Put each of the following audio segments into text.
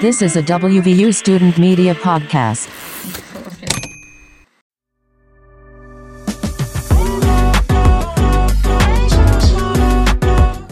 This is a WVU student media podcast.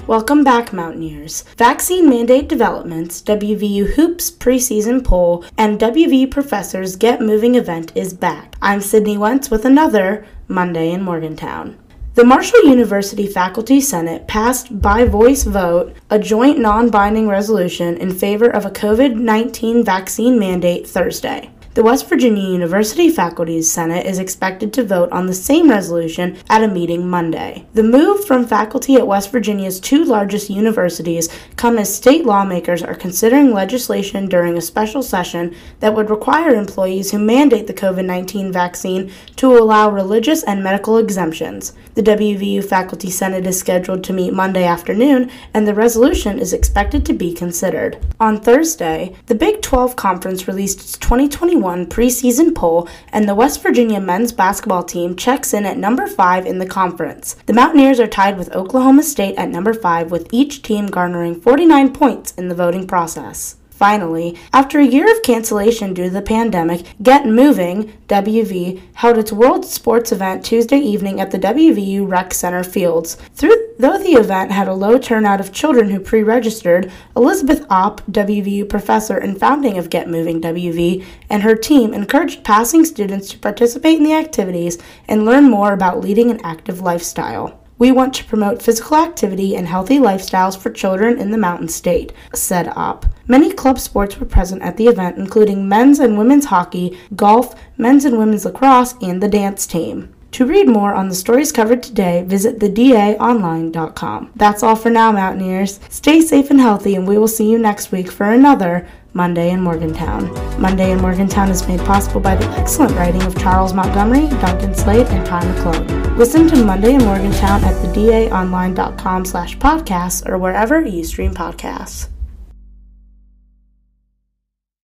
Welcome back, Mountaineers. Vaccine mandate developments, WVU Hoops preseason poll, and WVU Professors Get Moving event is back. I'm Sydney Wentz with another Monday in Morgantown. The Marshall University Faculty Senate passed by voice vote a joint non binding resolution in favor of a COVID 19 vaccine mandate Thursday. The West Virginia University Faculty's Senate is expected to vote on the same resolution at a meeting Monday. The move from faculty at West Virginia's two largest universities come as state lawmakers are considering legislation during a special session that would require employees who mandate the COVID 19 vaccine to allow religious and medical exemptions. The WVU Faculty Senate is scheduled to meet Monday afternoon, and the resolution is expected to be considered. On Thursday, the Big 12 Conference released its 2021 preseason poll, and the West Virginia men's basketball team checks in at number 5 in the conference. The Mountaineers are tied with Oklahoma State at number 5, with each team garnering 49 points in the voting process. Finally, after a year of cancellation due to the pandemic, Get Moving, WV, held its World Sports event Tuesday evening at the WVU Rec Center Fields. Through, though the event had a low turnout of children who pre registered, Elizabeth Opp, WVU professor and founding of Get Moving WV, and her team encouraged passing students to participate in the activities and learn more about leading an active lifestyle. We want to promote physical activity and healthy lifestyles for children in the Mountain State, said Opp. Many club sports were present at the event, including men's and women's hockey, golf, men's and women's lacrosse, and the dance team. To read more on the stories covered today, visit thedaonline.com. That's all for now, Mountaineers. Stay safe and healthy, and we will see you next week for another Monday in Morgantown. Monday in Morgantown is made possible by the excellent writing of Charles Montgomery, Duncan Slade, and Ty McClone. Listen to Monday in Morgantown at thedaonline.com slash podcasts or wherever you stream podcasts.